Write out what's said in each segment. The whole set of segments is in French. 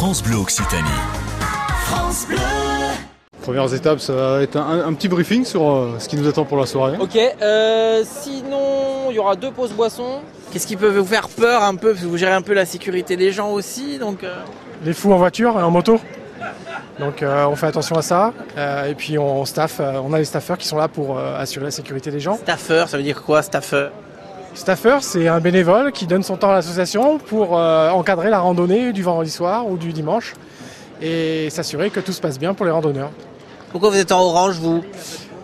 France Bleu Occitanie. France Bleu. Premières étapes, ça va être un, un petit briefing sur euh, ce qui nous attend pour la soirée. Ok, euh, sinon il y aura deux pauses boissons. Qu'est-ce qui peut vous faire peur un peu? Parce que vous gérez un peu la sécurité des gens aussi, donc... euh, les fous en voiture et en moto. Donc euh, on fait attention à ça. Euh, et puis on staff, euh, on a les staffeurs qui sont là pour euh, assurer la sécurité des gens. Staffer, ça veut dire quoi, staffer Staffer, c'est un bénévole qui donne son temps à l'association pour euh, encadrer la randonnée du vendredi soir ou du dimanche et s'assurer que tout se passe bien pour les randonneurs. Pourquoi vous êtes en orange, vous?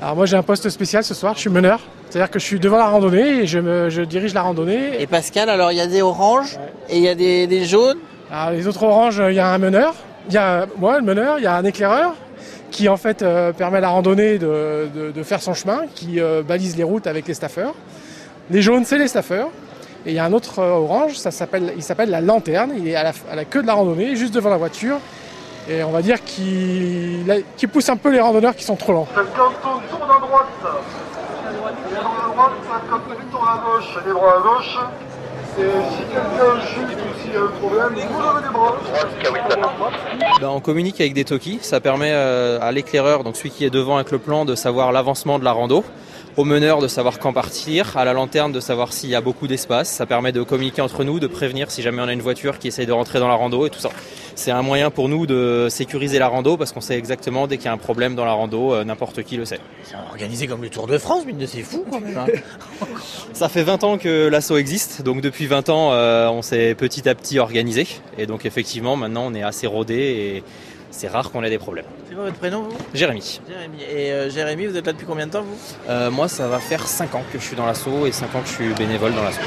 Alors moi j'ai un poste spécial ce soir, je suis meneur. C'est-à-dire que je suis devant la randonnée et je, me- je dirige la randonnée. Et Pascal, alors il y a des oranges et il y a des, des jaunes? Alors les autres oranges, il y a un meneur, il y a moi le meneur, il y a un éclaireur qui en fait euh, permet à la randonnée de, de- de faire son chemin, qui euh, balise les routes avec les staffeurs. Les jaunes, c'est les staffeurs. Et il y a un autre euh, orange, ça s'appelle, il s'appelle la lanterne, il est à la, à la queue de la randonnée, juste devant la voiture. Et on va dire qu'il qu'il pousse un peu les randonneurs qui sont trop lents. Quelqu'un tourne, tourne à droite. Les bras à droite, tourne à gauche, les bras à gauche. Et si quelqu'un chute ou s'il y a un problème, vous levez les bras. Ben, on communique avec des talkies, ça permet euh, à l'éclaireur, donc celui qui est devant avec le plan, de savoir l'avancement de la rando, au meneur de savoir quand partir, à la lanterne de savoir s'il y a beaucoup d'espace, ça permet de communiquer entre nous, de prévenir si jamais on a une voiture qui essaye de rentrer dans la rando et tout ça. C'est un moyen pour nous de sécuriser la rando parce qu'on sait exactement dès qu'il y a un problème dans la rando, euh, n'importe qui le sait. C'est organisé comme le Tour de France, mais c'est fou quand même. hein. Ça fait 20 ans que l'assaut existe, donc depuis 20 ans euh, on s'est petit à petit organisé et donc effectivement maintenant on est assez rodé et c'est rare qu'on ait des problèmes. C'est quoi votre prénom, vous? Jérémy. Jérémy. Et euh, Jérémy, vous êtes là depuis combien de temps, vous? Euh, Moi, ça va faire 5 ans que je suis dans l'assaut et 5 ans que je suis bénévole dans l'assaut.